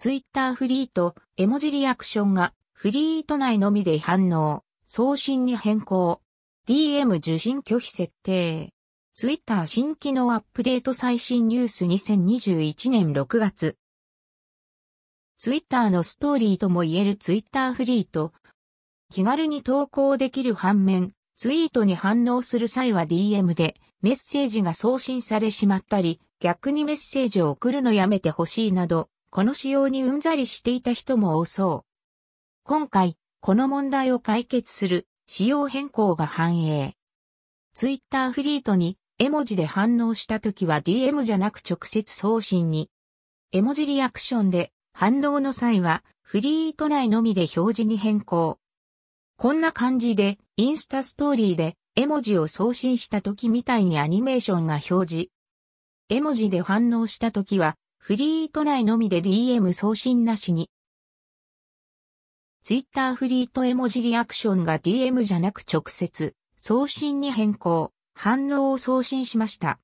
ツイッターフリート、絵文字リアクションがフリート内のみで反応、送信に変更。DM 受信拒否設定。ツイッター新機能アップデート最新ニュース2021年6月。ツイッターのストーリーとも言えるツイッターフリート。気軽に投稿できる反面、ツイートに反応する際は DM でメッセージが送信されしまったり、逆にメッセージを送るのやめてほしいなど、この仕様にうんざりしていた人も多そう。今回、この問題を解決する仕様変更が反映。ツイッターフリートに絵文字で反応した時は DM じゃなく直接送信に。絵文字リアクションで反応の際はフリート内のみで表示に変更。こんな感じでインスタストーリーで絵文字を送信した時みたいにアニメーションが表示。絵文字で反応した時はフリート内のみで DM 送信なしに。ツイッターフリート絵文字リアクションが DM じゃなく直接送信に変更。反応を送信しました。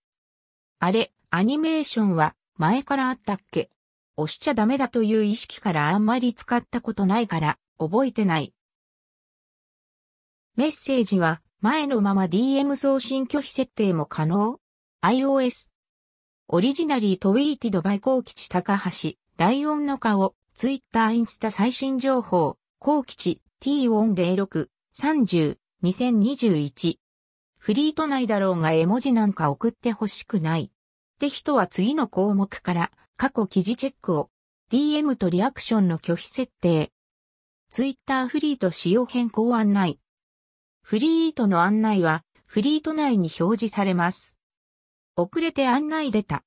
あれ、アニメーションは前からあったっけ？押しちゃダメだという意識からあんまり使ったことないから覚えてない。メッセージは前のまま DM 送信拒否設定も可能 ?iOS。オリジナリートウィーティドバイコウ吉高橋、ライオンの顔、ツイッターインスタ最新情報、コウ吉 T406、30、2021フリート内だろうが絵文字なんか送ってほしくない。って人は次の項目から過去記事チェックを DM とリアクションの拒否設定。ツイッターフリート使用変更案内。フリートの案内はフリート内に表示されます。遅れて案内出た。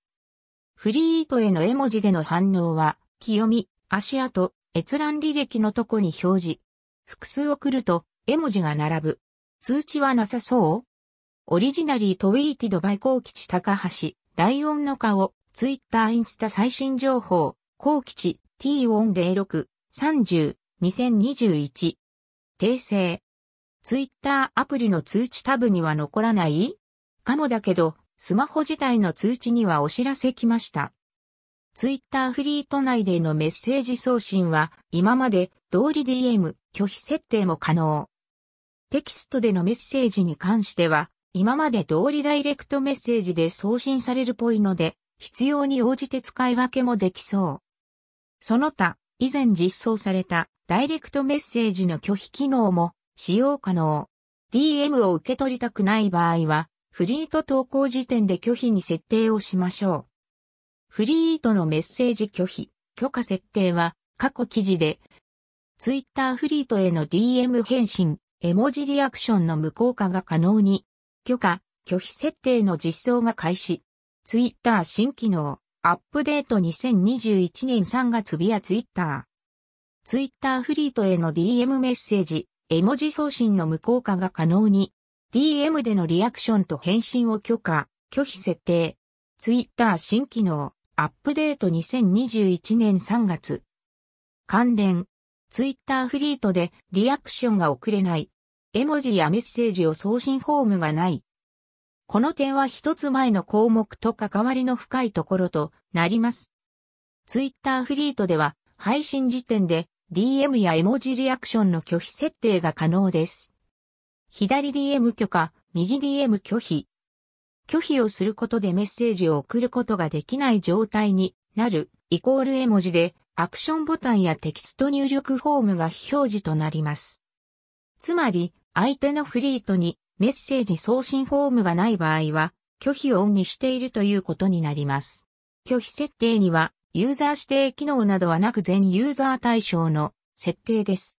フリートへの絵文字での反応は、清み、足跡、閲覧履歴のとこに表示。複数送ると絵文字が並ぶ。通知はなさそう？オリジナリートウィーティドバイコウキチ高橋、ライオンの顔、ツイッターインスタ最新情報、コウキチ T406、30、2021。訂正。ツイッターアプリの通知タブには残らない？かもだけど、スマホ自体の通知にはお知らせ来ました。ツイッターフリート内でのメッセージ送信は、今まで通り DM 拒否設定も可能。テキストでのメッセージに関しては、今まで通りダイレクトメッセージで送信されるっぽいので、必要に応じて使い分けもできそう。その他、以前実装されたダイレクトメッセージの拒否機能も使用可能。DM を受け取りたくない場合は、フリート投稿時点で拒否に設定をしましょう。フリートのメッセージ拒否、許可設定は過去記事で、ツイッターフリートへの DM 返信、絵文字リアクションの無効化が可能に許可、拒否設定の実装が開始。ツイッター新機能、アップデート2021年3月ビアツイッター。ツイッターフリートへの DM メッセージ、絵文字送信の無効化が可能に、DM でのリアクションと返信を許可、拒否設定。ツイッター新機能、アップデート2021年3月。関連。ツイッターフリートでリアクションが送れない。絵文字やメッセージを送信フォームがない。この点は一つ前の項目と関わりの深いところとなります。ツイッターフリートでは配信時点で DM や絵文字リアクションの拒否設定が可能です。左 DM 許可、右 DM 拒否。拒否をすることでメッセージを送ることができない状態になるイコール絵文字でアクションボタンやテキスト入力フォームが非表示となります。つまり、相手のフリートにメッセージ送信フォームがない場合は、拒否をオンにしているということになります。拒否設定には、ユーザー指定機能などはなく全ユーザー対象の設定です。